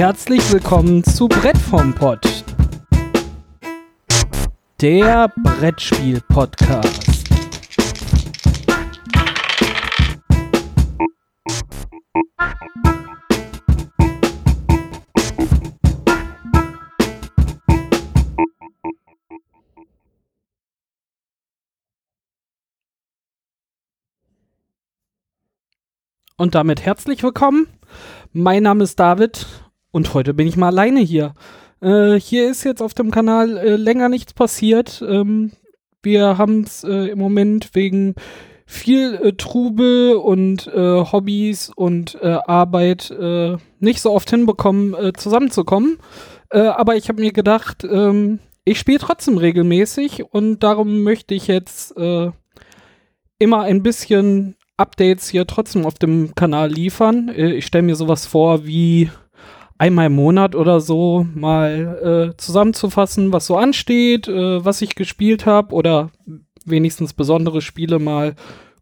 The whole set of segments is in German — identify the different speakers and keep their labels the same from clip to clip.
Speaker 1: herzlich willkommen zu Brett vom Pott. Der Brettspiel-Podcast. Und damit herzlich willkommen. Mein Name ist David und heute bin ich mal alleine hier. Äh, hier ist jetzt auf dem Kanal äh, länger nichts passiert. Ähm, wir haben es äh, im Moment wegen viel äh, Trubel und äh, Hobbys und äh, Arbeit nicht so oft hinbekommen, zusammenzukommen. aber ich habe mir gedacht, ähm, ich spiele trotzdem regelmäßig und darum möchte ich jetzt immer ein bisschen Updates hier trotzdem auf dem Kanal liefern. Ich stelle mir sowas vor wie einmal im Monat oder so mal äh, zusammenzufassen, was so ansteht, äh, was ich gespielt habe oder wenigstens besondere Spiele mal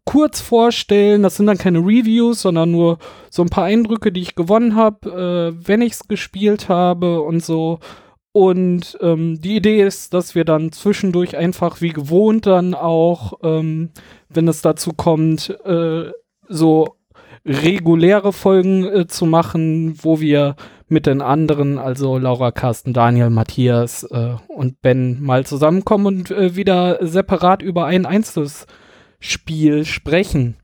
Speaker 1: kurz vorstellen. Das sind dann keine Reviews, sondern nur so ein paar Eindrücke, die ich gewonnen habe, äh, wenn ich es gespielt habe und so. Und ähm, die Idee ist, dass wir dann zwischendurch einfach wie gewohnt dann auch, ähm, wenn es dazu kommt, äh, so reguläre Folgen äh, zu machen, wo wir mit den anderen, also Laura, Carsten, Daniel, Matthias äh, und Ben mal zusammenkommen und äh, wieder separat über ein einzelnes Spiel sprechen.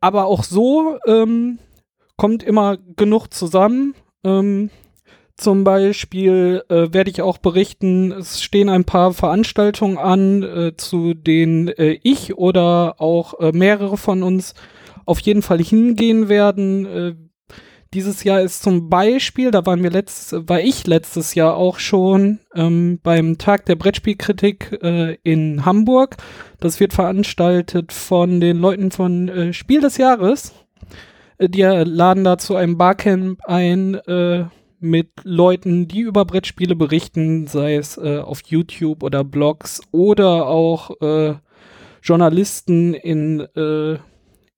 Speaker 1: Aber auch so ähm, kommt immer genug zusammen. Ähm, zum Beispiel äh, werde ich auch berichten, es stehen ein paar Veranstaltungen an, äh, zu denen äh, ich oder auch äh, mehrere von uns auf jeden Fall hingehen werden. Äh, dieses Jahr ist zum Beispiel, da waren wir letztes, war ich letztes Jahr auch schon ähm, beim Tag der Brettspielkritik äh, in Hamburg. Das wird veranstaltet von den Leuten von Spiel des Jahres. die laden da zu einem Barcamp ein mit Leuten, die über Brettspiele berichten, sei es äh, auf YouTube oder Blogs oder auch äh, Journalisten in, äh,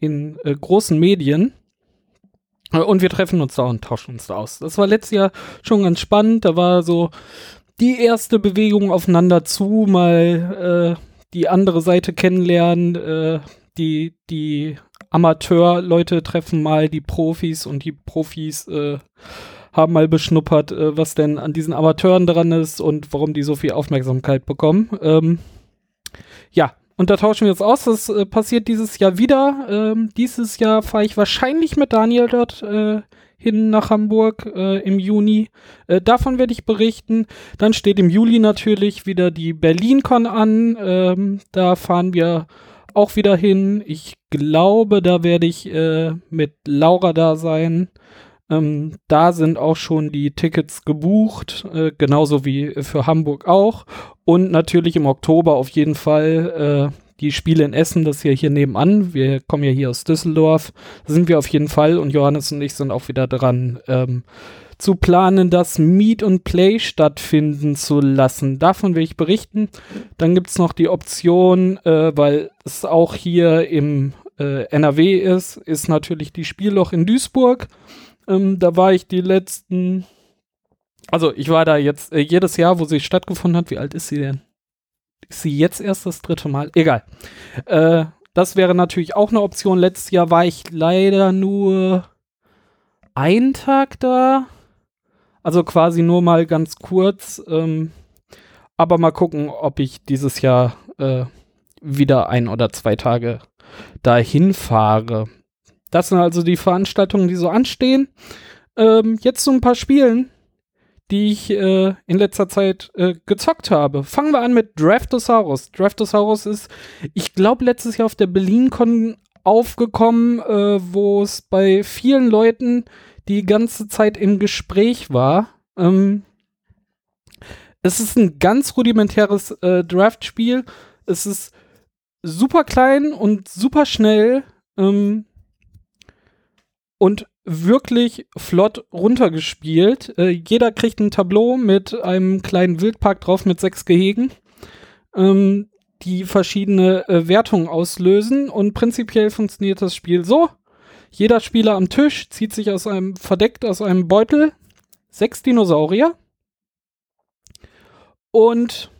Speaker 1: in äh, großen Medien. Äh, und wir treffen uns da und tauschen uns da aus. Das war letztes Jahr schon ganz spannend. Da war so die erste Bewegung aufeinander zu, mal die andere Seite kennenlernen, die, die Amateurleute treffen mal die Profis und die Profis äh, haben mal beschnuppert, äh, was denn an diesen Amateuren dran ist und warum die so viel Aufmerksamkeit bekommen. Ähm, ja, und da tauschen wir uns aus. Das äh, passiert dieses Jahr wieder. Ähm, dieses Jahr fahre ich wahrscheinlich mit Daniel dort äh, hin nach Hamburg äh, im Juni. Äh, davon werde ich berichten. Dann steht im Juli natürlich wieder die BerlinCon an. Ähm, da fahren wir auch wieder hin. Ich glaube, da werde ich äh, mit Laura da sein. Ähm, da sind auch schon die Tickets gebucht, äh, genauso wie für Hamburg auch. Und natürlich im Oktober auf jeden Fall äh, die Spiele in Essen, das ist ja hier nebenan. Wir kommen ja hier aus Düsseldorf. Da sind wir auf jeden Fall und Johannes und ich sind auch wieder dran. Ähm, zu planen, das Meet und Play stattfinden zu lassen. Davon will ich berichten. Dann gibt es noch die Option, äh, weil es auch hier im äh, NRW ist, ist natürlich die Spielloch in Duisburg. Ähm, da war ich die letzten, also ich war da jetzt äh, jedes Jahr, wo sie stattgefunden hat. Wie alt ist sie denn? Ist sie jetzt erst das dritte Mal? Egal. Äh, das wäre natürlich auch eine Option. Letztes Jahr war ich leider nur einen Tag da. Also quasi nur mal ganz kurz. Ähm, aber mal gucken, ob ich dieses Jahr äh, wieder ein oder zwei Tage dahin fahre. Das sind also die Veranstaltungen, die so anstehen. Ähm, jetzt zu ein paar Spielen, die ich äh, in letzter Zeit äh, gezockt habe. Fangen wir an mit Draftosaurus. Draftosaurus ist, ich glaube, letztes Jahr auf der BerlinCon aufgekommen, äh, wo es bei vielen Leuten die ganze Zeit im Gespräch war. Ähm, es ist ein ganz rudimentäres äh, Draft-Spiel. Es ist super klein und super schnell. Ähm, und wirklich flott runtergespielt. Äh, jeder kriegt ein Tableau mit einem kleinen Wildpark drauf mit sechs Gehegen, ähm, die verschiedene äh, Wertungen auslösen. Und prinzipiell funktioniert das Spiel so. Jeder Spieler am Tisch zieht sich aus einem verdeckt aus einem Beutel sechs Dinosaurier und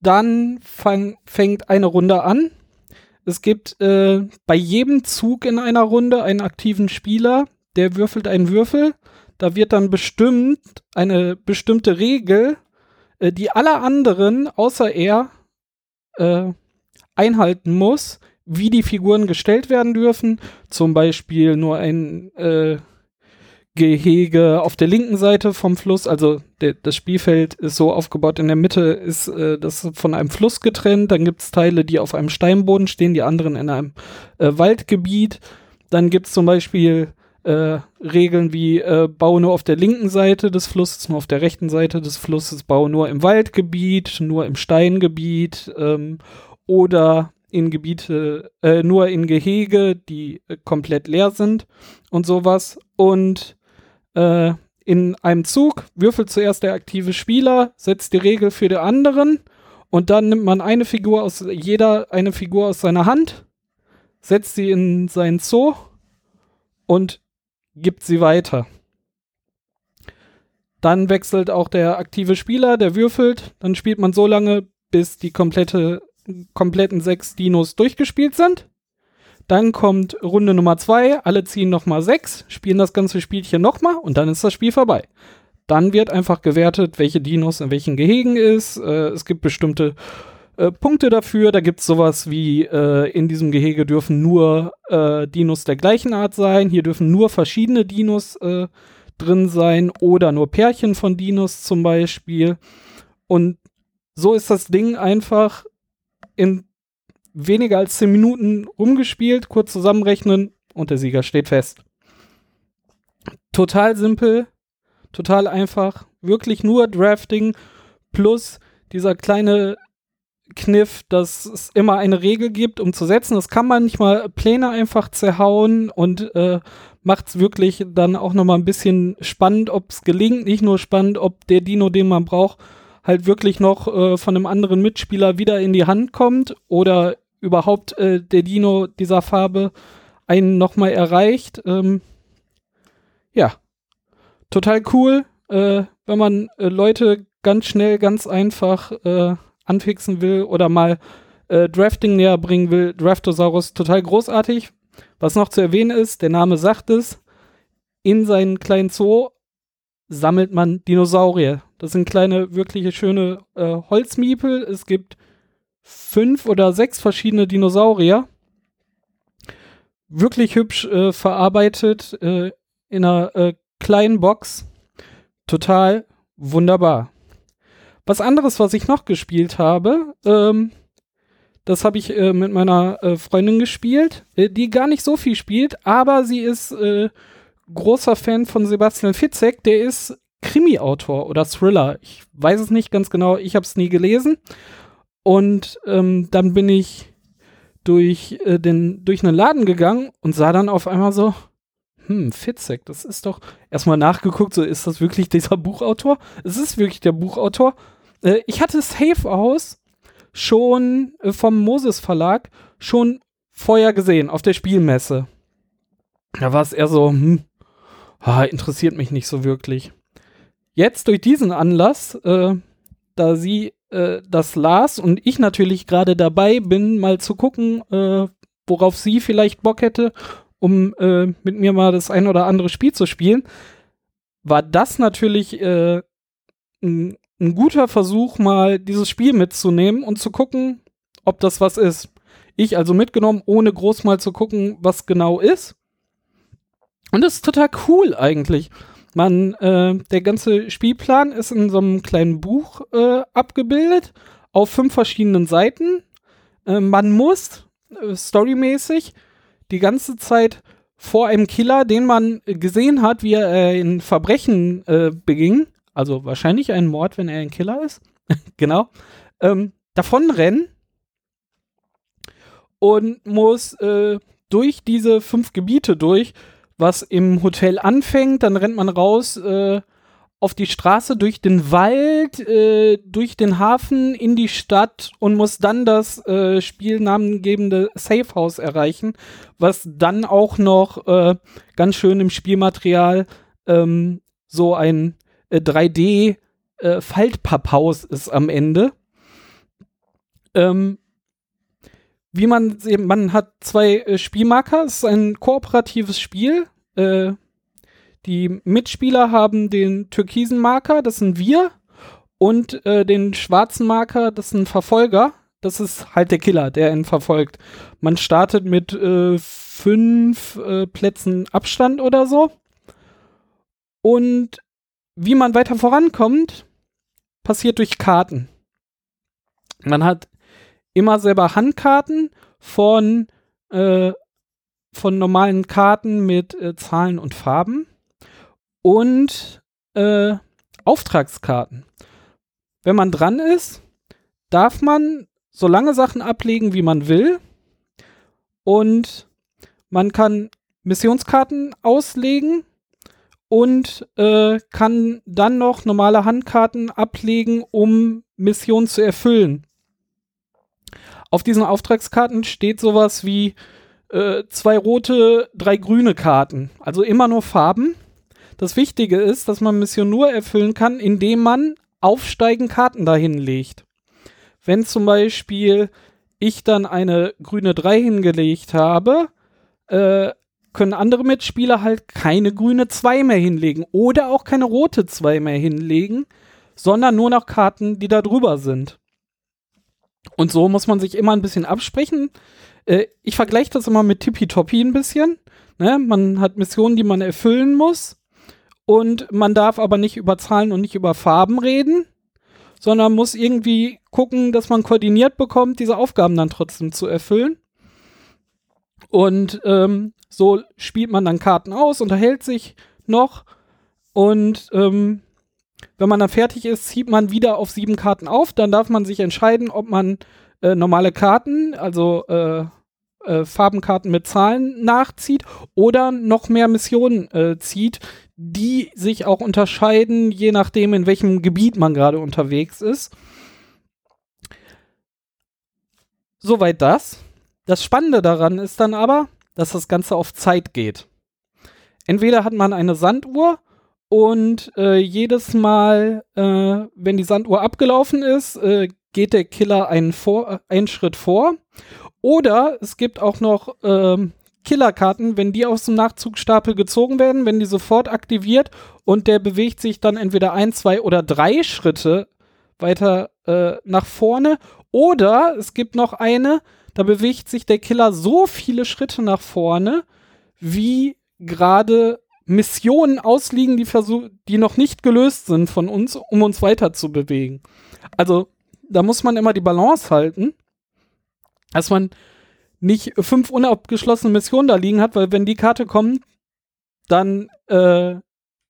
Speaker 1: dann fang, fängt eine Runde an. Es gibt äh, bei jedem Zug in einer Runde einen aktiven Spieler, der würfelt einen Würfel. Da wird dann bestimmt eine bestimmte Regel, äh, die alle anderen außer er äh, einhalten muss, wie die Figuren gestellt werden dürfen. Zum Beispiel nur ein äh, Gehege auf der linken Seite vom Fluss, also der, das Spielfeld ist so aufgebaut, in der Mitte ist äh, das von einem Fluss getrennt, dann gibt es Teile, die auf einem Steinboden stehen, die anderen in einem äh, Waldgebiet. Dann gibt es zum Beispiel äh, Regeln wie äh, baue nur auf der linken Seite des Flusses, nur auf der rechten Seite des Flusses, baue nur im Waldgebiet, nur im Steingebiet ähm, oder in Gebiete, äh, nur in Gehege, die äh, komplett leer sind und sowas. Und äh, in einem Zug würfelt zuerst der aktive Spieler, setzt die Regel für den anderen und dann nimmt man eine Figur aus, jeder eine Figur aus seiner Hand, setzt sie in seinen Zoo und gibt sie weiter. Dann wechselt auch der aktive Spieler, der würfelt, dann spielt man so lange, bis die komplette, kompletten sechs Dinos durchgespielt sind. Dann kommt Runde Nummer zwei, alle ziehen nochmal sechs, spielen das ganze Spielchen nochmal und dann ist das Spiel vorbei. Dann wird einfach gewertet, welche Dinos in welchen Gehegen ist. Äh, es gibt bestimmte äh, Punkte dafür. Da gibt es sowas wie, äh, in diesem Gehege dürfen nur äh, Dinos der gleichen Art sein. Hier dürfen nur verschiedene Dinos äh, drin sein oder nur Pärchen von Dinos zum Beispiel. Und so ist das Ding einfach in weniger als 10 Minuten rumgespielt, kurz zusammenrechnen und der Sieger steht fest. Total simpel, total einfach, wirklich nur Drafting plus dieser kleine Kniff, dass es immer eine Regel gibt, um zu setzen. Das kann manchmal Pläne einfach zerhauen und äh, macht es wirklich dann auch nochmal ein bisschen spannend, ob es gelingt. Nicht nur spannend, ob der Dino, den man braucht, halt wirklich noch äh, von einem anderen Mitspieler wieder in die Hand kommt oder überhaupt äh, der Dino dieser Farbe einen nochmal erreicht. Ähm, ja, total cool, äh, wenn man äh, Leute ganz schnell, ganz einfach äh, anfixen will oder mal äh, Drafting näher bringen will. Draftosaurus total großartig. Was noch zu erwähnen ist, der Name sagt es, in seinen kleinen Zoo sammelt man Dinosaurier. Das sind kleine, wirkliche schöne äh, Holzmiepel. Es gibt fünf oder sechs verschiedene Dinosaurier. Wirklich hübsch äh, verarbeitet äh, in einer äh, kleinen Box. Total wunderbar. Was anderes, was ich noch gespielt habe, ähm, das habe ich äh, mit meiner äh, Freundin gespielt, äh, die gar nicht so viel spielt, aber sie ist großer Fan von Sebastian Fitzek, der ist Krimi-Autor oder Thriller. Ich weiß es nicht ganz genau, ich habe es nie gelesen. Und ähm, dann bin ich durch, äh, den, durch einen Laden gegangen und sah dann auf einmal so, hm, Fitzek, das ist doch, erstmal nachgeguckt, so ist das wirklich dieser Buchautor? Es ist wirklich der Buchautor. Äh, ich hatte Safe aus schon äh, vom Moses Verlag schon vorher gesehen auf der Spielmesse. Da war es eher so, hm, ah, interessiert mich nicht so wirklich. Jetzt durch diesen Anlass, äh, da sie äh, das las und ich natürlich gerade dabei bin, mal zu gucken, äh, worauf sie vielleicht Bock hätte, um äh, mit mir mal das ein oder andere Spiel zu spielen, war das natürlich äh, ein, ein guter Versuch, mal dieses Spiel mitzunehmen und zu gucken, ob das was ist. Ich also mitgenommen, ohne groß mal zu gucken, was genau ist. Und das ist total cool eigentlich. Man, äh, der ganze Spielplan ist in so einem kleinen Buch äh, abgebildet, auf fünf verschiedenen Seiten. Äh, man muss äh, storymäßig die ganze Zeit vor einem Killer, den man gesehen hat, wie er äh, ein Verbrechen äh, beging, also wahrscheinlich ein Mord, wenn er ein Killer ist, genau, ähm, davonrennen und muss äh, durch diese fünf Gebiete durch, was im Hotel anfängt, dann rennt man raus äh, auf die Straße, durch den Wald, äh, durch den Hafen, in die Stadt und muss dann das äh, spielnamengebende Safehouse erreichen, was dann auch noch äh, ganz schön im Spielmaterial ähm, so ein äh, 3D äh, Faltpapphaus ist am Ende. Ähm, wie man man hat zwei äh, Spielmarker, es ist ein kooperatives Spiel. Äh, die Mitspieler haben den türkisen Marker, das sind wir, und äh, den schwarzen Marker, das ein Verfolger. Das ist halt der Killer, der ihn verfolgt. Man startet mit äh, fünf äh, Plätzen Abstand oder so. Und wie man weiter vorankommt, passiert durch Karten. Man hat immer selber Handkarten von, äh, von normalen Karten mit äh, Zahlen und Farben und äh, Auftragskarten. Wenn man dran ist, darf man so lange Sachen ablegen, wie man will. Und man kann Missionskarten auslegen und äh, kann dann noch normale Handkarten ablegen, um Missionen zu erfüllen. Auf diesen Auftragskarten steht sowas wie äh, zwei rote, drei grüne Karten. Also immer nur Farben. Das Wichtige ist, dass man Mission nur erfüllen kann, indem man aufsteigen Karten dahin legt. Wenn zum Beispiel ich dann eine grüne 3 hingelegt habe, äh, können andere Mitspieler halt keine grüne 2 mehr hinlegen oder auch keine rote 2 mehr hinlegen, sondern nur noch Karten, die da drüber sind. Und so muss man sich immer ein bisschen absprechen. Äh, ich vergleiche das immer mit Tippitoppi ein bisschen. Ne? Man hat Missionen, die man erfüllen muss. Und man darf aber nicht über Zahlen und nicht über Farben reden, sondern muss irgendwie gucken, dass man koordiniert bekommt, diese Aufgaben dann trotzdem zu erfüllen. Und ähm, so spielt man dann Karten aus, unterhält sich noch und ähm, wenn man dann fertig ist, zieht man wieder auf sieben Karten auf. Dann darf man sich entscheiden, ob man äh, normale Karten, also äh, äh, Farbenkarten mit Zahlen nachzieht oder noch mehr Missionen äh, zieht, die sich auch unterscheiden, je nachdem, in welchem Gebiet man gerade unterwegs ist. Soweit das. Das Spannende daran ist dann aber, dass das Ganze auf Zeit geht. Entweder hat man eine Sanduhr und äh, jedes Mal, äh, wenn die Sanduhr abgelaufen ist, äh, geht der Killer einen, vor, einen Schritt vor. Oder es gibt auch noch ähm, Killerkarten, wenn die aus dem Nachzugstapel gezogen werden, wenn die sofort aktiviert und der bewegt sich dann entweder ein, zwei oder drei Schritte weiter äh, nach vorne. Oder es gibt noch eine, da bewegt sich der Killer so viele Schritte nach vorne, wie gerade Missionen ausliegen, die, die noch nicht gelöst sind von uns, um uns weiter zu bewegen. Also da muss man immer die Balance halten, dass man nicht fünf unabgeschlossene Missionen da liegen hat, weil wenn die Karte kommt, dann äh,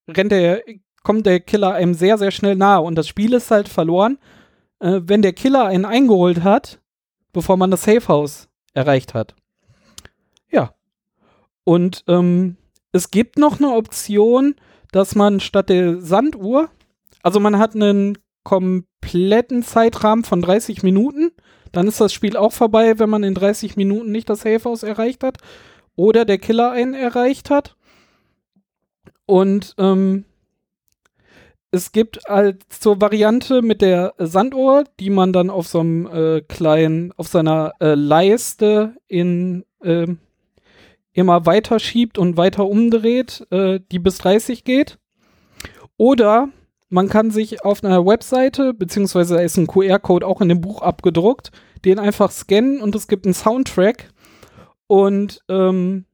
Speaker 1: rennt der, kommt der Killer einem sehr, sehr schnell nahe und das Spiel ist halt verloren, äh, wenn der Killer einen eingeholt hat, bevor man das Safehouse erreicht hat. Ja. Und ähm, es gibt noch eine Option, dass man statt der Sanduhr, also man hat einen kompletten Zeitrahmen von 30 Minuten, dann ist das Spiel auch vorbei, wenn man in 30 Minuten nicht das Safe erreicht hat oder der Killer einen erreicht hat. Und ähm, es gibt als zur Variante mit der Sanduhr, die man dann auf so einem äh, kleinen, auf seiner äh, Leiste in äh, immer weiter schiebt und weiter umdreht, äh, die bis 30 geht. Oder man kann sich auf einer Webseite, beziehungsweise da ist ein QR-Code auch in dem Buch abgedruckt, den einfach scannen und es gibt einen Soundtrack. Und ähm,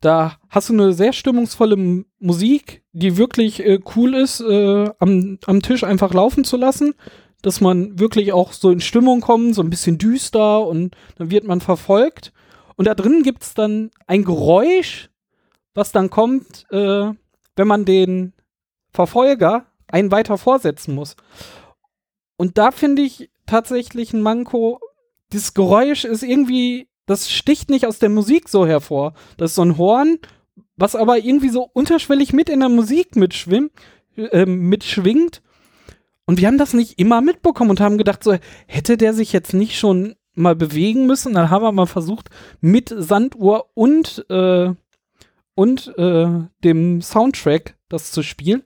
Speaker 1: da hast du eine sehr stimmungsvolle M Musik, die wirklich äh, cool ist, äh, am, am Tisch einfach laufen zu lassen, dass man wirklich auch so in Stimmung kommt, so ein bisschen düster und dann wird man verfolgt. Und da drin gibt es dann ein Geräusch, was dann kommt, äh, wenn man den Verfolger einen weiter vorsetzen muss. Und da finde ich tatsächlich ein Manko. Das Geräusch ist irgendwie, das sticht nicht aus der Musik so hervor. Das ist so ein Horn, was aber irgendwie so unterschwellig mit in der Musik mitschwimmt, äh, mitschwingt. Und wir haben das nicht immer mitbekommen und haben gedacht, so hätte der sich jetzt nicht schon mal bewegen müssen. Dann haben wir mal versucht, mit Sanduhr und, äh, und äh, dem Soundtrack das zu spielen.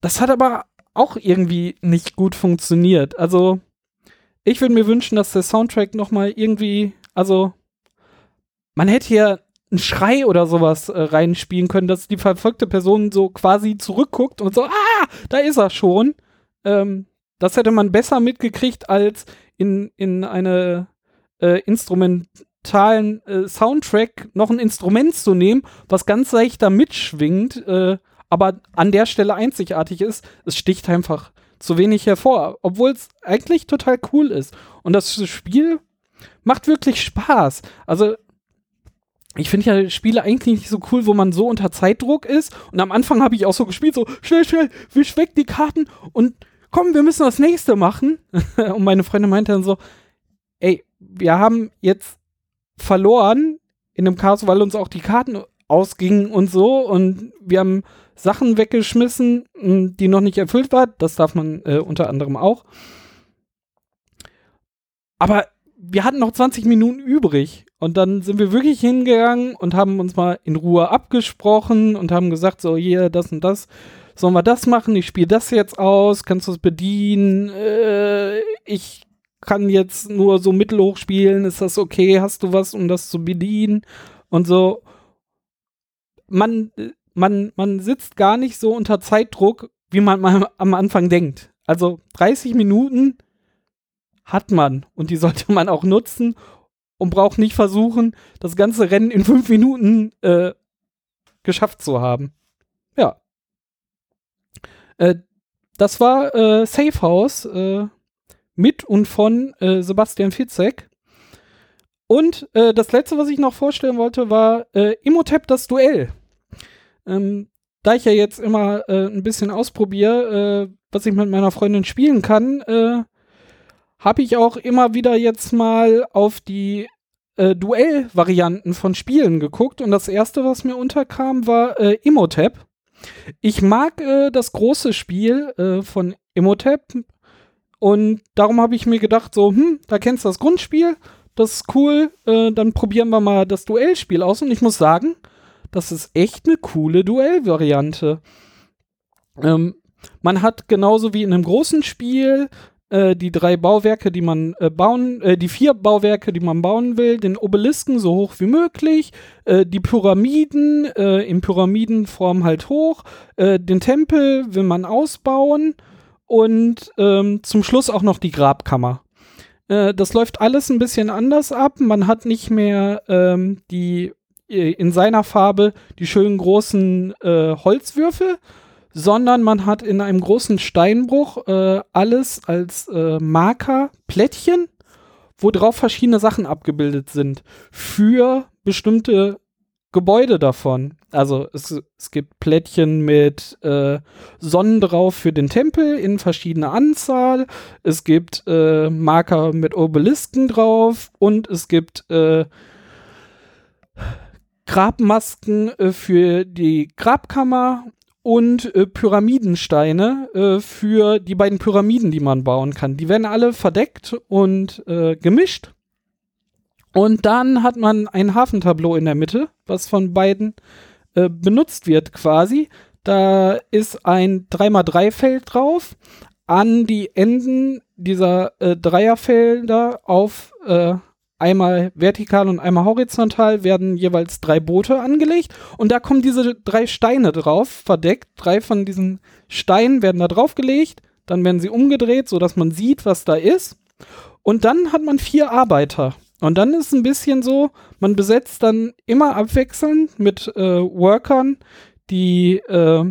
Speaker 1: Das hat aber auch irgendwie nicht gut funktioniert. Also, ich würde mir wünschen, dass der Soundtrack noch mal irgendwie, also, man hätte hier einen Schrei oder sowas äh, reinspielen können, dass die verfolgte Person so quasi zurückguckt und so, ah, da ist er schon. Ähm, das hätte man besser mitgekriegt, als in, in eine äh, instrumentalen äh, Soundtrack noch ein Instrument zu nehmen, was ganz leicht da mitschwingt, äh, aber an der Stelle einzigartig ist. Es sticht einfach zu wenig hervor, obwohl es eigentlich total cool ist. Und das Spiel macht wirklich Spaß. Also ich finde ja Spiele eigentlich nicht so cool, wo man so unter Zeitdruck ist. Und am Anfang habe ich auch so gespielt, so schnell, schnell, wisch weg die Karten und komm, wir müssen das nächste machen. und meine Freundin meinte dann so, ey, wir haben jetzt verloren in dem Chaos, weil uns auch die Karten ausgingen und so und wir haben Sachen weggeschmissen, hm, die noch nicht erfüllt waren. Das darf man äh, unter anderem auch. Aber wir hatten noch 20 Minuten übrig und dann sind wir wirklich hingegangen und haben uns mal in Ruhe abgesprochen und haben gesagt, so hier, das und das sollen wir das machen? Ich spiele das jetzt aus, kannst du es bedienen? Äh, ich kann jetzt nur so mittelhoch spielen, ist das okay? Hast du was, um das zu bedienen? Und so. Man, man, man sitzt gar nicht so unter Zeitdruck, wie man mal am Anfang denkt. Also 30 Minuten hat man und die sollte man auch nutzen und braucht nicht versuchen, das ganze Rennen in fünf Minuten äh, geschafft zu haben. Ja. Äh, das war äh, Safe House äh, mit und von äh, Sebastian Fitzek. Und äh, das letzte, was ich noch vorstellen wollte, war Imhotep das Duell. Ähm, da ich ja jetzt immer ein bisschen ausprobiere, was ich mit meiner Freundin spielen kann, habe ich auch immer wieder jetzt mal auf die äh, Duell-Varianten von Spielen geguckt. Und das erste, was mir unterkam, war äh, Imhotep. Ich mag äh, das große Spiel äh, von Imhotep und darum habe ich mir gedacht, so, hm, da kennst du das Grundspiel, das ist cool, äh, dann probieren wir mal das Duellspiel aus und ich muss sagen, das ist echt eine coole Duellvariante. Ähm, man hat genauso wie in einem großen Spiel äh, die drei Bauwerke, die man äh, bauen, äh, die vier Bauwerke, die man bauen will, den Obelisken so hoch wie möglich, äh, die Pyramiden äh, in Pyramidenform halt hoch, den Tempel will man ausbauen und ähm, zum Schluss auch noch die Grabkammer. das läuft alles ein bisschen anders ab. Man hat nicht mehr ähm, die in seiner Farbe die schönen großen Holzwürfel, sondern man hat in einem großen Steinbruch äh, alles als äh, Marker, Plättchen, wo drauf verschiedene Sachen abgebildet sind für bestimmte Gebäude davon. Also es, es gibt Plättchen mit äh, Sonnen drauf für den Tempel in verschiedener Anzahl. Es gibt äh, Marker mit Obelisken drauf und es gibt äh, Grabmasken äh, für die Grabkammer und äh, Pyramidensteine äh, für die beiden Pyramiden, die man bauen kann. Die werden alle verdeckt und äh, gemischt. Und dann hat man ein Hafentableau in der Mitte, was von beiden äh, benutzt wird quasi. Da ist ein 3x3-Feld drauf. An die Enden dieser äh, Dreierfelder auf äh, einmal vertikal und einmal horizontal werden jeweils drei Boote angelegt und da kommen diese drei Steine drauf, verdeckt. Drei von diesen Steinen werden da draufgelegt, dann werden sie umgedreht, sodass man sieht, was da ist. Und dann hat man vier Arbeiter. Und dann ist es ein bisschen so, man besetzt dann immer abwechselnd mit äh, Workern die äh,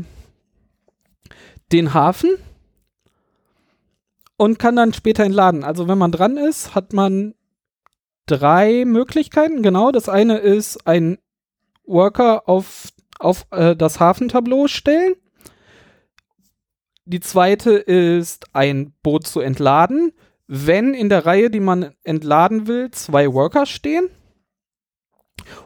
Speaker 1: den Hafen und kann dann später entladen. Also wenn man dran ist, hat man drei Möglichkeiten, genau. Das eine ist ein Worker auf, auf äh, das Hafentableau stellen. Die zweite ist ein Boot zu entladen. Wenn in der Reihe, die man entladen will, zwei Worker stehen.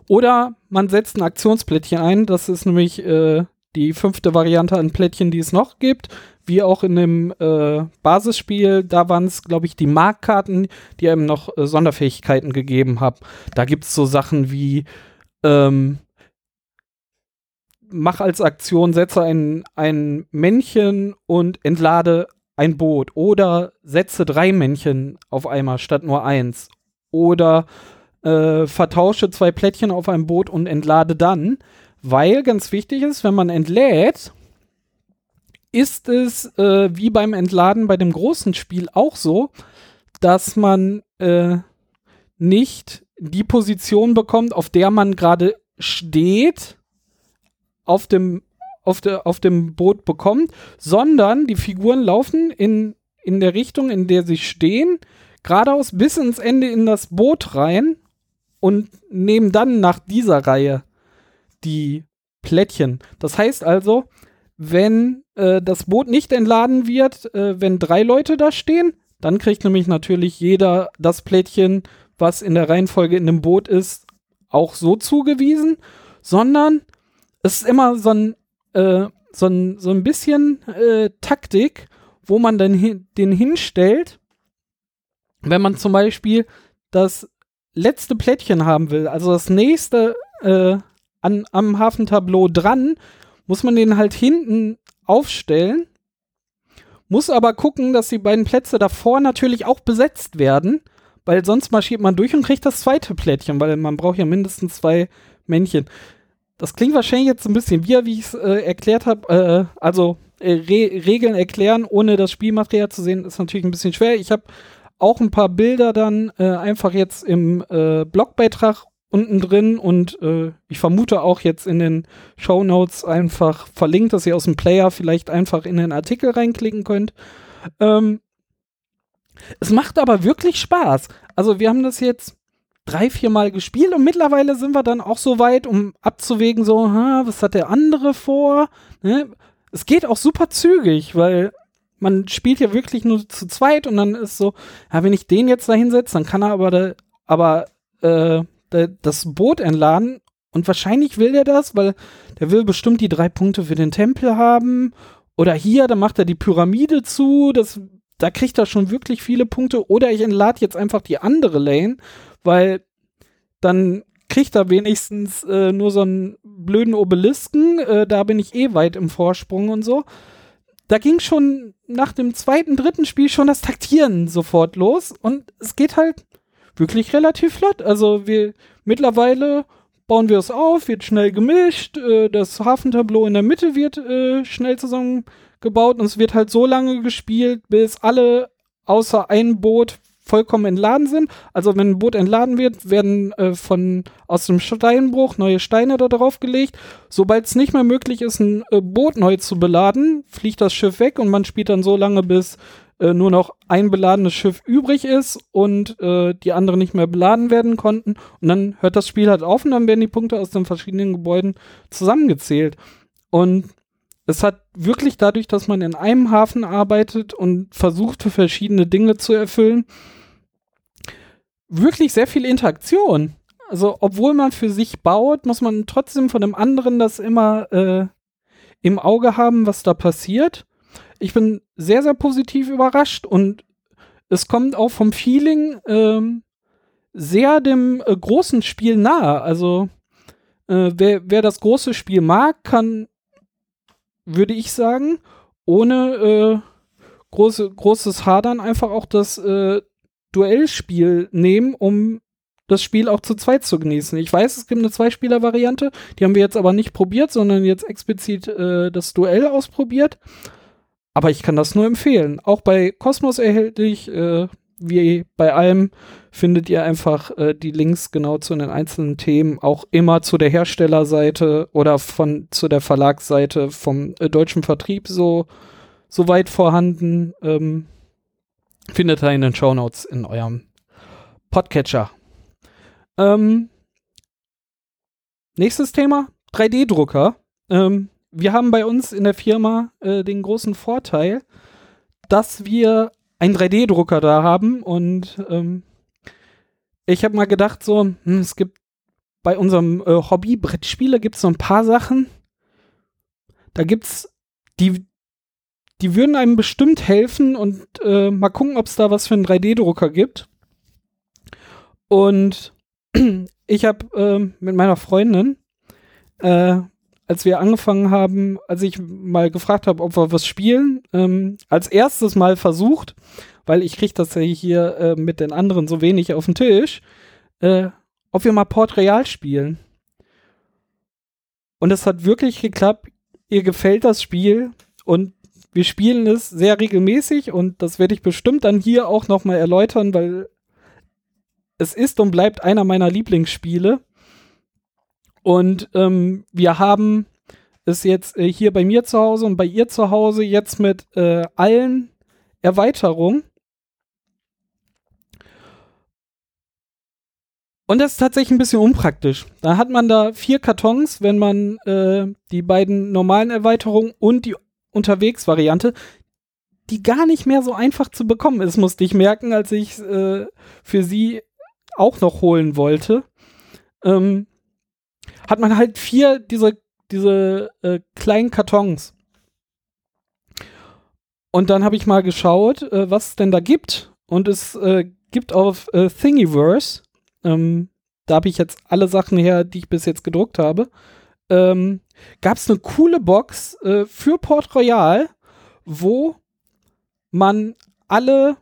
Speaker 1: Oder man setzt ein Aktionsplättchen ein. Das ist nämlich äh, die fünfte Variante an Plättchen, die es noch gibt. Wie auch in dem äh, Basisspiel, da waren es, glaube ich, die Markkarten, die einem noch äh, Sonderfähigkeiten gegeben haben. Da gibt es so Sachen wie ähm, mach als Aktion, setze ein, ein Männchen und entlade ein Boot. Oder setze drei Männchen auf einmal statt nur eins. Oder äh, vertausche zwei Plättchen auf einem Boot und entlade dann. Weil ganz wichtig ist, wenn man entlädt, ist es äh, wie beim Entladen bei dem großen Spiel auch so, dass man äh, nicht die Position bekommt, auf der man gerade steht, auf dem, auf, der, auf dem Boot bekommt, sondern die Figuren laufen in, in der Richtung, in der sie stehen, geradeaus bis ins Ende in das Boot rein und nehmen dann nach dieser Reihe die Plättchen. Das heißt also, wenn äh, das Boot nicht entladen wird, äh, wenn drei Leute da stehen, dann kriegt nämlich natürlich jeder das Plättchen, was in der Reihenfolge in dem Boot ist, auch so zugewiesen, sondern es ist immer so ein, äh, so ein, so ein bisschen äh, Taktik, wo man dann hin, den hinstellt, wenn man zum Beispiel das letzte Plättchen haben will, also das nächste äh, an, am Hafentableau dran, muss man den halt hinten aufstellen, muss aber gucken, dass die beiden Plätze davor natürlich auch besetzt werden, weil sonst marschiert man durch und kriegt das zweite Plättchen, weil man braucht ja mindestens zwei Männchen. Das klingt wahrscheinlich jetzt ein bisschen wie, wie ich es äh, erklärt habe. Äh, also äh, Re Regeln erklären, ohne das Spielmaterial zu sehen, ist natürlich ein bisschen schwer. Ich habe auch ein paar Bilder dann äh, einfach jetzt im äh, Blogbeitrag unten drin und äh, ich vermute auch jetzt in den Show Notes einfach verlinkt, dass ihr aus dem Player vielleicht einfach in den Artikel reinklicken könnt. Ähm, es macht aber wirklich Spaß. Also wir haben das jetzt drei, vier Mal gespielt und mittlerweile sind wir dann auch so weit, um abzuwägen, so, ha, was hat der andere vor? Ne? Es geht auch super zügig, weil man spielt ja wirklich nur zu zweit und dann ist so, ja, wenn ich den jetzt da hinsetze, dann kann er aber, da, aber äh, das Boot entladen und wahrscheinlich will der das, weil der will bestimmt die drei Punkte für den Tempel haben. Oder hier, dann macht er die Pyramide zu, das, da kriegt er schon wirklich viele Punkte. Oder ich entlade jetzt einfach die andere Lane weil dann kriegt er wenigstens äh, nur so einen blöden Obelisken. Äh, da bin ich eh weit im Vorsprung und so. Da ging schon nach dem zweiten, dritten Spiel schon das Taktieren sofort los und es geht halt wirklich relativ flott. Also wir mittlerweile bauen wir es auf, wird schnell gemischt, äh, das Hafentableau in der Mitte wird äh, schnell zusammengebaut und es wird halt so lange gespielt, bis alle außer ein Boot vollkommen entladen sind. Also wenn ein Boot entladen wird, werden äh, von aus dem Steinbruch neue Steine da drauf gelegt. Sobald es nicht mehr möglich ist, ein äh, Boot neu zu beladen, fliegt das Schiff weg und man spielt dann so lange, bis äh, nur noch ein beladenes Schiff übrig ist und äh, die anderen nicht mehr beladen werden konnten. Und dann hört das Spiel halt auf und dann werden die Punkte aus den verschiedenen Gebäuden zusammengezählt. Und es hat wirklich dadurch, dass man in einem Hafen arbeitet und versucht, verschiedene Dinge zu erfüllen, wirklich sehr viel Interaktion. Also, obwohl man für sich baut, muss man trotzdem von dem anderen das immer äh, im Auge haben, was da passiert. Ich bin sehr, sehr positiv überrascht und es kommt auch vom Feeling ähm, sehr dem äh, großen Spiel nahe. Also, äh, wer, wer das große Spiel mag, kann, würde ich sagen, ohne äh, große, großes Hadern einfach auch das äh, Duellspiel nehmen, um das Spiel auch zu zweit zu genießen. Ich weiß, es gibt eine Zweispieler-Variante, die haben wir jetzt aber nicht probiert, sondern jetzt explizit äh, das Duell ausprobiert. Aber ich kann das nur empfehlen. Auch bei Cosmos erhältlich, äh, wie bei allem, findet ihr einfach äh, die Links genau zu den einzelnen Themen, auch immer zu der Herstellerseite oder von zu der Verlagsseite vom äh, deutschen Vertrieb so, so weit vorhanden. Ähm, Findet ihr in den Show Notes in eurem Podcatcher. Ähm, nächstes Thema: 3D-Drucker. Ähm, wir haben bei uns in der Firma äh, den großen Vorteil, dass wir einen 3D-Drucker da haben und ähm, ich habe mal gedacht, so, hm, es gibt bei unserem äh, Hobby Brettspiele gibt es so ein paar Sachen. Da gibt's die, die würden einem bestimmt helfen und äh, mal gucken, ob es da was für einen 3D-Drucker gibt. Und ich habe äh, mit meiner Freundin, äh, als wir angefangen haben, als ich mal gefragt habe, ob wir was spielen, ähm, als erstes mal versucht, weil ich kriege das ja hier äh, mit den anderen so wenig auf den Tisch, äh, ob wir mal Port Real spielen. Und es hat wirklich geklappt. Ihr gefällt das Spiel und wir spielen es sehr regelmäßig und das werde ich bestimmt dann hier auch nochmal erläutern, weil es ist und bleibt einer meiner Lieblingsspiele. Und ähm, wir haben es jetzt äh, hier bei mir zu Hause und bei ihr zu Hause jetzt mit äh, allen Erweiterungen. Und das ist tatsächlich ein bisschen unpraktisch. Da hat man da vier Kartons, wenn man äh, die beiden normalen Erweiterungen und die Unterwegs-Variante, die gar nicht mehr so einfach zu bekommen ist, musste ich merken, als ich äh, für sie auch noch holen wollte. Ähm, hat man halt vier diese, diese äh, kleinen Kartons. Und dann habe ich mal geschaut, äh, was es denn da gibt. Und es äh, gibt auf äh, Thingiverse ähm, da habe ich jetzt alle Sachen her, die ich bis jetzt gedruckt habe. Ähm, Gab es eine coole Box äh, für Port Royal, wo man alle,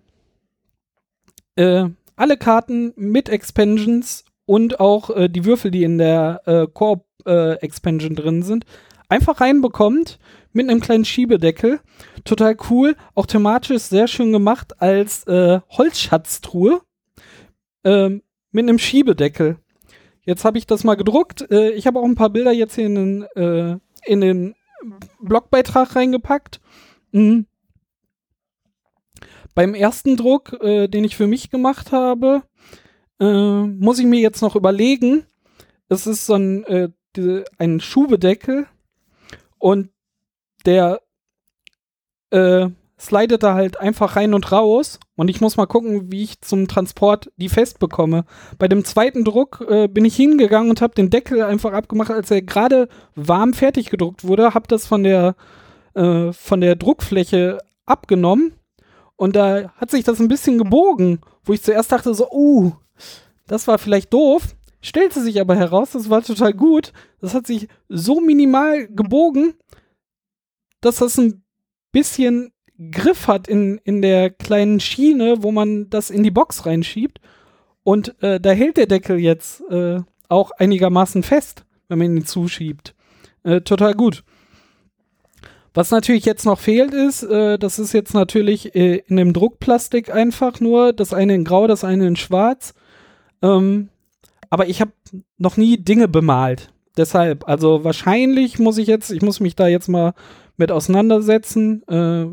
Speaker 1: äh, alle Karten mit Expansions und auch äh, die Würfel, die in der äh, Koop-Expansion äh, drin sind, einfach reinbekommt mit einem kleinen Schiebedeckel. Total cool. Auch thematisch sehr schön gemacht als äh, Holzschatztruhe. Ähm, mit einem Schiebedeckel. Jetzt habe ich das mal gedruckt. Äh, ich habe auch ein paar Bilder jetzt hier in den, in den Blogbeitrag reingepackt. Mhm. Beim ersten Druck, den ich für mich gemacht habe, äh, muss ich mir jetzt noch überlegen. Es ist so ein, äh, diese, ein Schubedeckel und der äh, slidet da halt einfach rein und raus und ich muss mal gucken, wie ich zum Transport die festbekomme. Bei dem zweiten Druck äh, bin ich hingegangen und habe den Deckel einfach abgemacht, als er gerade warm fertig gedruckt wurde, habe das von der äh, von der Druckfläche abgenommen und da hat sich das ein bisschen gebogen, wo ich zuerst dachte so, uh, das war vielleicht doof. Stellte sich aber heraus, das war total gut. Das hat sich so minimal gebogen, dass das ein bisschen Griff hat in, in der kleinen Schiene, wo man das in die Box reinschiebt. Und äh, da hält der Deckel jetzt äh, auch einigermaßen fest, wenn man ihn zuschiebt. Äh, total gut. Was natürlich jetzt noch fehlt ist, äh, das ist jetzt natürlich äh, in dem Druckplastik einfach nur, das eine in grau, das eine in schwarz. Ähm, aber ich habe noch nie Dinge bemalt. Deshalb, also wahrscheinlich muss ich jetzt, ich muss mich da jetzt mal mit auseinandersetzen. Äh,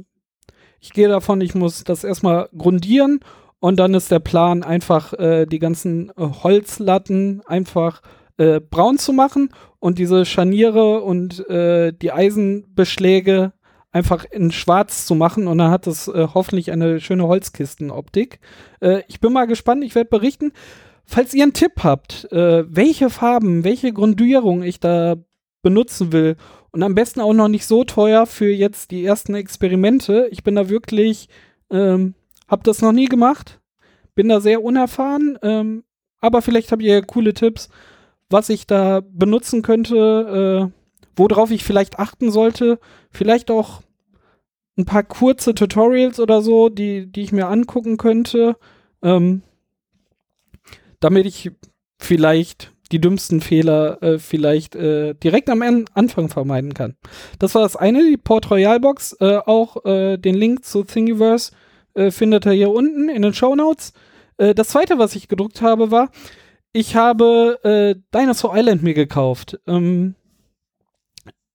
Speaker 1: ich gehe davon, ich muss das erstmal grundieren und dann ist der Plan einfach äh, die ganzen äh, Holzlatten einfach äh, braun zu machen und diese Scharniere und äh, die Eisenbeschläge einfach in schwarz zu machen und dann hat es äh, hoffentlich eine schöne Holzkistenoptik. Ich bin mal gespannt, ich werde berichten. Falls ihr einen Tipp habt, welche Farben, welche Grundierung ich da benutzen will und am besten auch noch nicht so teuer für jetzt die ersten Experimente. Ich bin da wirklich, ähm, hab das noch nie gemacht, bin da sehr unerfahren, ähm, aber vielleicht habt ihr coole Tipps, was ich da benutzen könnte, äh, worauf ich vielleicht achten sollte. Vielleicht auch ein paar kurze Tutorials oder so, die, die ich mir angucken könnte, ähm, damit ich vielleicht die dümmsten Fehler äh, vielleicht äh, direkt am Anfang vermeiden kann. Das war das eine, die Port Royal Box. Äh, auch äh, den Link zu Thingiverse äh, findet ihr hier unten in den Show Notes. Äh, das zweite, was ich gedruckt habe, war, ich habe Dinosaur Island mir gekauft. Ähm,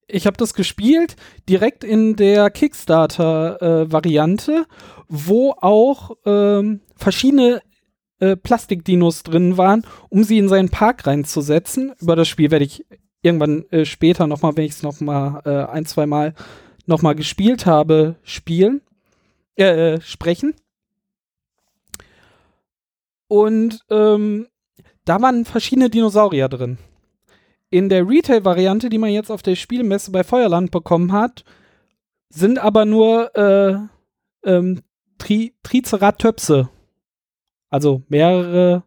Speaker 1: ich habe das gespielt direkt in der Kickstarter-Variante, wo auch ähm, verschiedene äh, Plastikdinos drin waren, um sie in seinen Park reinzusetzen. Über das Spiel werde ich irgendwann äh, später nochmal, wenn ich es nochmal äh, ein, zwei Mal nochmal gespielt habe, spielen, äh, äh, sprechen. Und ähm, da waren verschiedene Dinosaurier drin. In der Retail-Variante, die man jetzt auf der Spielmesse bei Feuerland bekommen hat, sind aber nur äh, ähm, Tri Triceratops. Also mehrere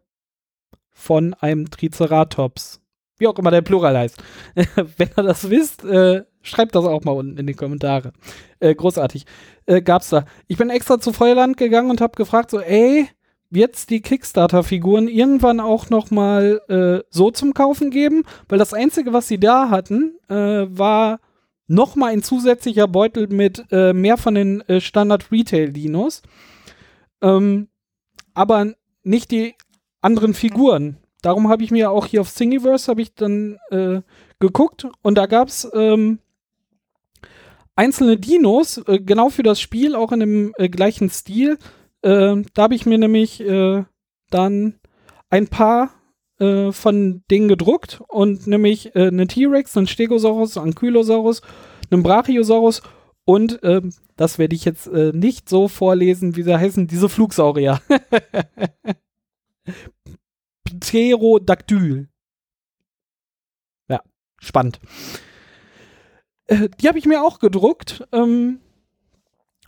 Speaker 1: von einem Triceratops. Wie auch immer der Plural heißt. Wenn ihr das wisst, äh, schreibt das auch mal unten in die Kommentare. Äh, großartig. Äh, gab's da. Ich bin extra zu Feuerland gegangen und hab gefragt, so, ey, jetzt die Kickstarter-Figuren irgendwann auch noch mal äh, so zum Kaufen geben? Weil das Einzige, was sie da hatten, äh, war noch mal ein zusätzlicher Beutel mit äh, mehr von den äh, Standard-Retail-Dinos. Ähm, aber nicht die anderen Figuren. Darum habe ich mir auch hier auf Thingiverse habe ich dann äh, geguckt und da gab es ähm, einzelne Dinos, äh, genau für das Spiel, auch in dem äh, gleichen Stil. Äh, da habe ich mir nämlich äh, dann ein paar äh, von denen gedruckt und nämlich äh, eine T-Rex, einen Stegosaurus, einen Ankylosaurus, einen Brachiosaurus und ähm, das werde ich jetzt nicht so vorlesen, wie sie heißen, diese Flugsaurier. Pterodactyl. Ja, spannend. Äh, die habe ich mir auch gedruckt. Ähm,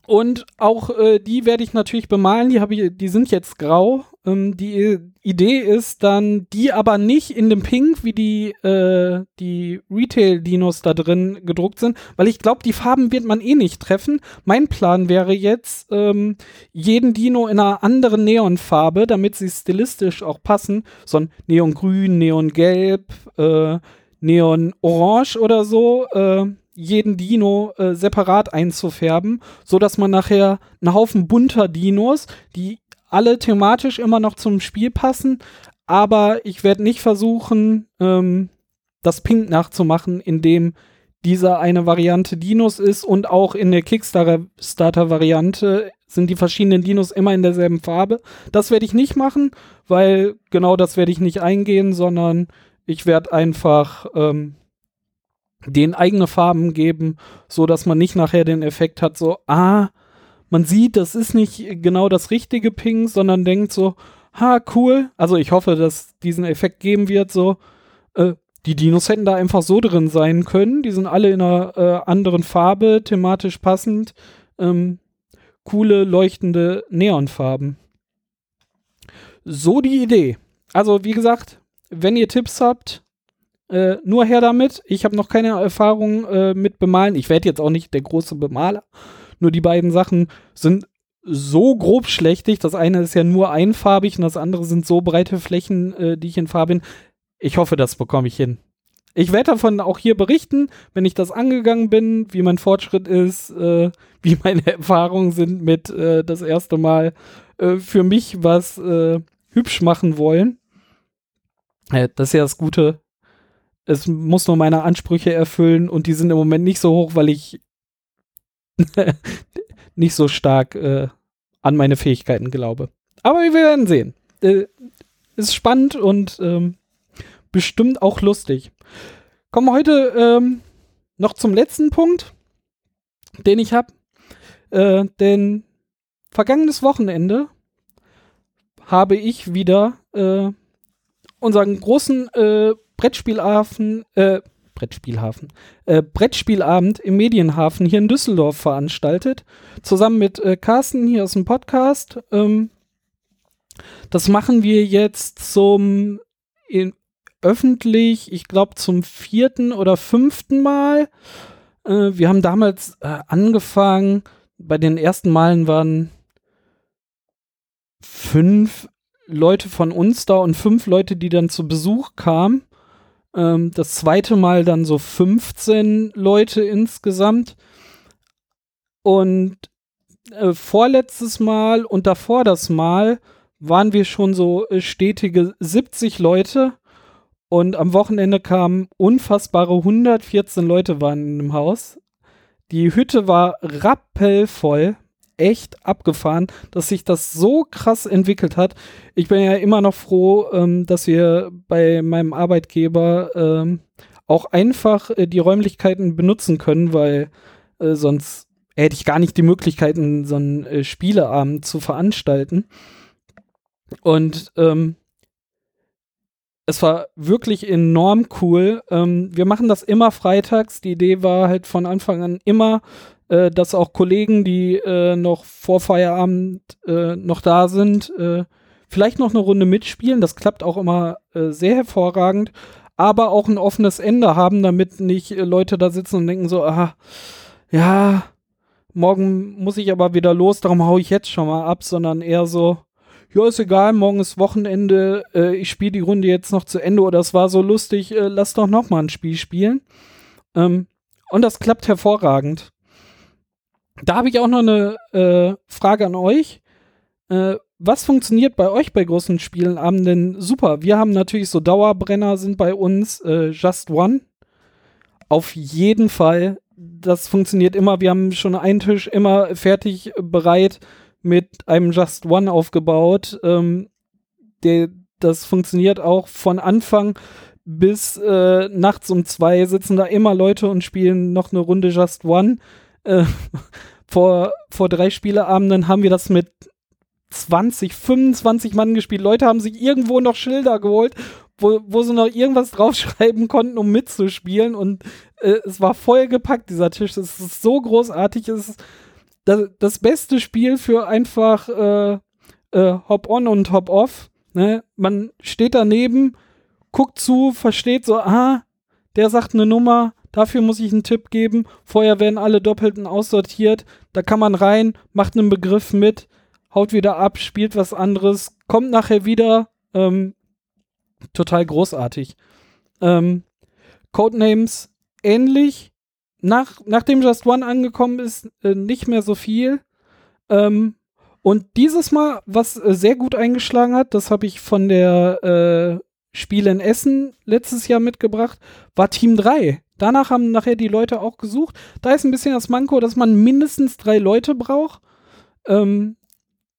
Speaker 1: und auch äh, die werde ich natürlich bemalen. Die, ich, die sind jetzt grau. Ähm, die Idee ist dann, die aber nicht in dem Pink, wie die, äh, die Retail-Dinos da drin gedruckt sind, weil ich glaube, die Farben wird man eh nicht treffen. Mein Plan wäre jetzt, ähm, jeden Dino in einer anderen Neonfarbe, damit sie stilistisch auch passen. So ein Neongrün, Neongelb, äh, Neon-Orange oder so. Äh, jeden Dino äh, separat einzufärben, so dass man nachher einen Haufen bunter Dinos, die alle thematisch immer noch zum Spiel passen, aber ich werde nicht versuchen, ähm, das Pink nachzumachen, indem dieser eine Variante Dinos ist und auch in der Kickstarter-Variante sind die verschiedenen Dinos immer in derselben Farbe. Das werde ich nicht machen, weil genau das werde ich nicht eingehen, sondern ich werde einfach ähm, den eigene Farben geben, so dass man nicht nachher den Effekt hat, so, ah, man sieht, das ist nicht genau das richtige Pink, sondern denkt so, ha, cool. Also ich hoffe, dass diesen Effekt geben wird, so, äh, die Dinos hätten da einfach so drin sein können. Die sind alle in einer äh, anderen Farbe, thematisch passend. Ähm, coole, leuchtende Neonfarben. So die Idee. Also, wie gesagt, wenn ihr Tipps habt, äh, nur her damit. Ich habe noch keine Erfahrung äh, mit Bemalen. Ich werde jetzt auch nicht der große Bemaler. Nur die beiden Sachen sind so grob schlechtig. Das eine ist ja nur einfarbig und das andere sind so breite Flächen, äh, die ich in Farbe bin. Ich hoffe, das bekomme ich hin. Ich werde davon auch hier berichten, wenn ich das angegangen bin, wie mein Fortschritt ist, äh, wie meine Erfahrungen sind mit äh, das erste Mal äh, für mich was äh, hübsch machen wollen. Äh, das ist ja das Gute es muss nur meine Ansprüche erfüllen und die sind im Moment nicht so hoch, weil ich nicht so stark äh, an meine Fähigkeiten glaube. Aber wir werden sehen. Äh, ist spannend und ähm, bestimmt auch lustig. Kommen wir heute ähm, noch zum letzten Punkt, den ich habe. Äh, denn vergangenes Wochenende habe ich wieder äh, unseren großen äh, Brettspielhafen, äh, Brettspielhafen, äh, Brettspielabend im Medienhafen hier in Düsseldorf veranstaltet. Zusammen mit äh, Carsten hier aus dem Podcast. Ähm, das machen wir jetzt zum in, öffentlich, ich glaube zum vierten oder fünften Mal. Äh, wir haben damals äh, angefangen, bei den ersten Malen waren fünf Leute von uns da und fünf Leute, die dann zu Besuch kamen. Ähm, das zweite Mal dann so 15 Leute insgesamt. Und äh, vorletztes Mal und davor das Mal waren wir schon so äh, stetige 70 Leute. Und am Wochenende kamen unfassbare 114 Leute waren dem Haus. Die Hütte war rappelvoll echt abgefahren, dass sich das so krass entwickelt hat. Ich bin ja immer noch froh, ähm, dass wir bei meinem Arbeitgeber ähm, auch einfach äh, die Räumlichkeiten benutzen können, weil äh, sonst hätte ich gar nicht die Möglichkeiten, so einen äh, Spieleabend zu veranstalten. Und ähm, es war wirklich enorm cool. Ähm, wir machen das immer freitags. Die Idee war halt von Anfang an immer, äh, dass auch Kollegen, die äh, noch vor Feierabend äh, noch da sind, äh, vielleicht noch eine Runde mitspielen. Das klappt auch immer äh, sehr hervorragend, aber auch ein offenes Ende haben, damit nicht äh, Leute da sitzen und denken so, aha, ja, morgen muss ich aber wieder los, darum hau ich jetzt schon mal ab, sondern eher so, ja, ist egal, morgen ist Wochenende, äh, ich spiele die Runde jetzt noch zu Ende oder es war so lustig, äh, lass doch noch mal ein Spiel spielen. Ähm, und das klappt hervorragend. Da habe ich auch noch eine äh, Frage an euch. Äh, was funktioniert bei euch bei großen Spielenabenden super? Wir haben natürlich so Dauerbrenner sind bei uns äh, Just One. Auf jeden Fall. Das funktioniert immer. Wir haben schon einen Tisch immer fertig bereit mit einem Just One aufgebaut. Ähm, der, das funktioniert auch von Anfang bis äh, nachts um zwei sitzen da immer Leute und spielen noch eine Runde Just One. Äh, vor, vor drei Spieleabenden haben wir das mit 20, 25 Mann gespielt. Leute haben sich irgendwo noch Schilder geholt, wo, wo sie noch irgendwas draufschreiben konnten, um mitzuspielen. Und äh, es war voll gepackt, dieser Tisch. Es ist so großartig. Es ist das, das beste Spiel für einfach äh, äh, Hop-on und Hop-off. Ne? Man steht daneben, guckt zu, versteht so, ah, der sagt eine Nummer, dafür muss ich einen Tipp geben. Vorher werden alle Doppelten aussortiert. Da kann man rein, macht einen Begriff mit haut wieder ab, spielt was anderes, kommt nachher wieder. Ähm, total großartig. Ähm, Codenames ähnlich. Nach, nachdem Just One angekommen ist, äh, nicht mehr so viel. Ähm, und dieses Mal, was äh, sehr gut eingeschlagen hat, das habe ich von der äh, Spiel in Essen letztes Jahr mitgebracht, war Team 3. Danach haben nachher die Leute auch gesucht. Da ist ein bisschen das Manko, dass man mindestens drei Leute braucht. Ähm,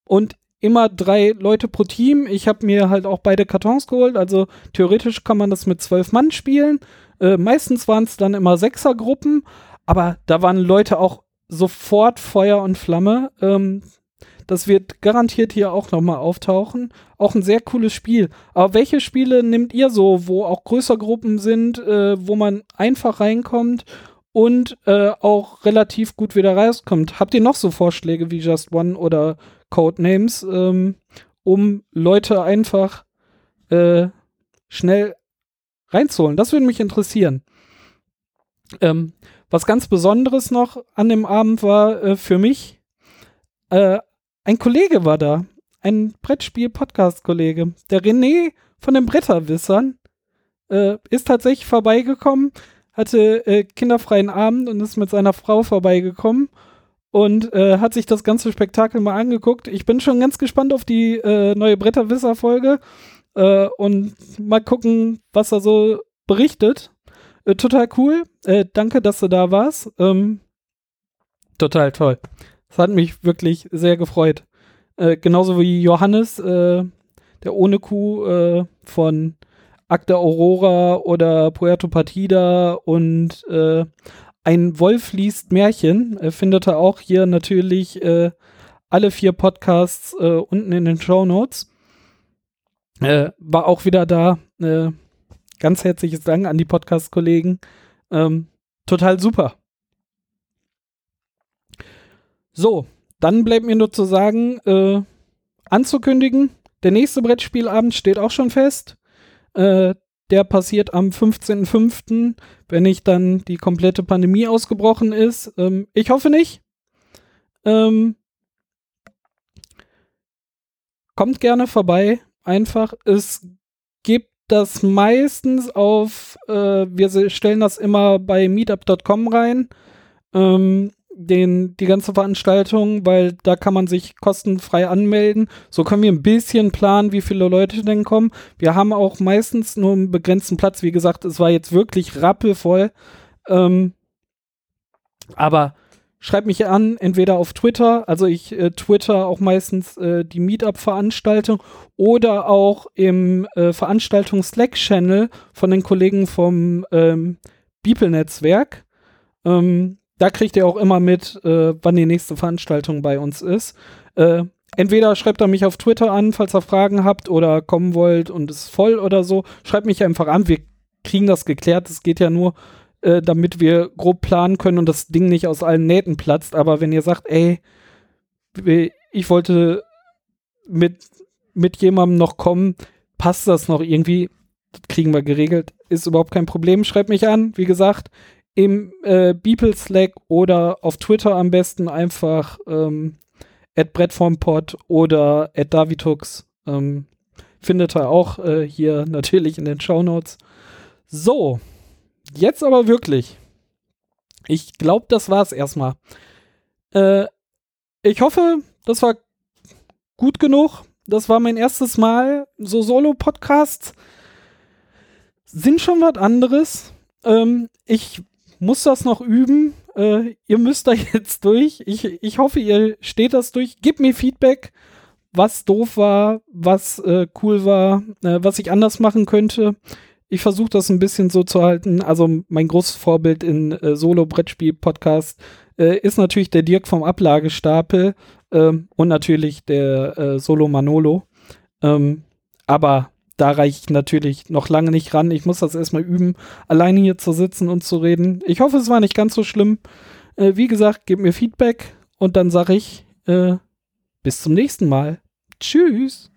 Speaker 1: und immer drei Leute pro Team. Ich habe mir halt auch beide Kartons geholt, also theoretisch kann man das mit zwölf Mann spielen. Äh, meistens waren es dann immer Sechsergruppen, aber da waren Leute auch sofort Feuer und Flamme. Ähm, das wird garantiert hier auch nochmal auftauchen. Auch ein sehr cooles Spiel. Aber welche Spiele nehmt ihr so, wo auch größere Gruppen sind, äh, wo man einfach reinkommt und äh, auch relativ gut wieder rauskommt? Habt ihr noch so Vorschläge wie Just One oder Codenames, ähm, um Leute einfach äh, schnell reinzuholen. Das würde mich interessieren. Ähm, was ganz Besonderes noch an dem Abend war äh, für mich, äh, ein Kollege war da, ein Brettspiel-Podcast-Kollege. Der René von den Bretterwissern äh, ist tatsächlich vorbeigekommen, hatte äh, kinderfreien Abend und ist mit seiner Frau vorbeigekommen und äh, hat sich das ganze Spektakel mal angeguckt. Ich bin schon ganz gespannt auf die äh, neue Bretterwisser-Folge äh, und mal gucken, was er so berichtet. Äh, total cool. Danke, dass du da warst. Ähm, total toll. Das hat mich wirklich sehr gefreut. Äh, genauso wie Johannes, der ohne Kuh von Akta Aurora oder Puerto Partida und ein Wolf liest Märchen äh, findet ihr auch hier natürlich äh, alle vier Podcasts äh, unten in den Show Notes. Äh, war auch wieder da. Äh, ganz herzliches Dank an die Podcast-Kollegen. Ähm, total super. So, dann bleibt mir nur zu sagen, äh, anzukündigen, der nächste Brettspielabend steht auch schon fest. Äh, der passiert am 15.05., wenn nicht dann die komplette Pandemie ausgebrochen ist. Ähm, ich hoffe nicht. Ähm, kommt gerne vorbei. Einfach. Es gibt das meistens auf, äh, wir stellen das immer bei meetup.com rein. Ähm, den, die ganze Veranstaltung, weil da kann man sich kostenfrei anmelden. So können wir ein bisschen planen, wie viele Leute denn kommen. Wir haben auch meistens nur einen begrenzten Platz. Wie gesagt, es war jetzt wirklich rappelvoll. Ähm, aber schreibt mich an, entweder auf Twitter, also ich äh, twitter auch meistens äh, die Meetup-Veranstaltung oder auch im äh, Veranstaltungs-Slack-Channel von den Kollegen vom ähm, Beeple-Netzwerk. Ähm, da kriegt ihr auch immer mit, äh, wann die nächste Veranstaltung bei uns ist. Äh, entweder schreibt er mich auf Twitter an, falls ihr Fragen habt oder kommen wollt und es ist voll oder so. Schreibt mich einfach an. Wir kriegen das geklärt. Es geht ja nur, äh, damit wir grob planen können und das Ding nicht aus allen Nähten platzt. Aber wenn ihr sagt, ey, ich wollte mit, mit jemandem noch kommen, passt das noch irgendwie? Das kriegen wir geregelt. Ist überhaupt kein Problem. Schreibt mich an. Wie gesagt, im äh, Beeple Slack oder auf Twitter am besten einfach ähm, at Brettformpod oder at Davitux. Ähm, findet ihr auch äh, hier natürlich in den Show Notes. So, jetzt aber wirklich. Ich glaube, das war's erstmal. Äh, ich hoffe, das war gut genug. Das war mein erstes Mal. So Solo-Podcasts sind schon was anderes. Ähm, ich muss das noch üben. Äh, ihr müsst da jetzt durch. Ich, ich hoffe, ihr steht das durch. Gebt mir Feedback, was doof war, was äh, cool war, äh, was ich anders machen könnte. Ich versuche das ein bisschen so zu halten. Also mein großes Vorbild in äh, Solo-Brettspiel-Podcast äh, ist natürlich der Dirk vom Ablagestapel ähm, und natürlich der äh, Solo Manolo. Ähm, aber da reiche ich natürlich noch lange nicht ran. Ich muss das erstmal üben, alleine hier zu sitzen und zu reden. Ich hoffe, es war nicht ganz so schlimm. Äh, wie gesagt, gebt mir Feedback und dann sage ich äh, bis zum nächsten Mal. Tschüss.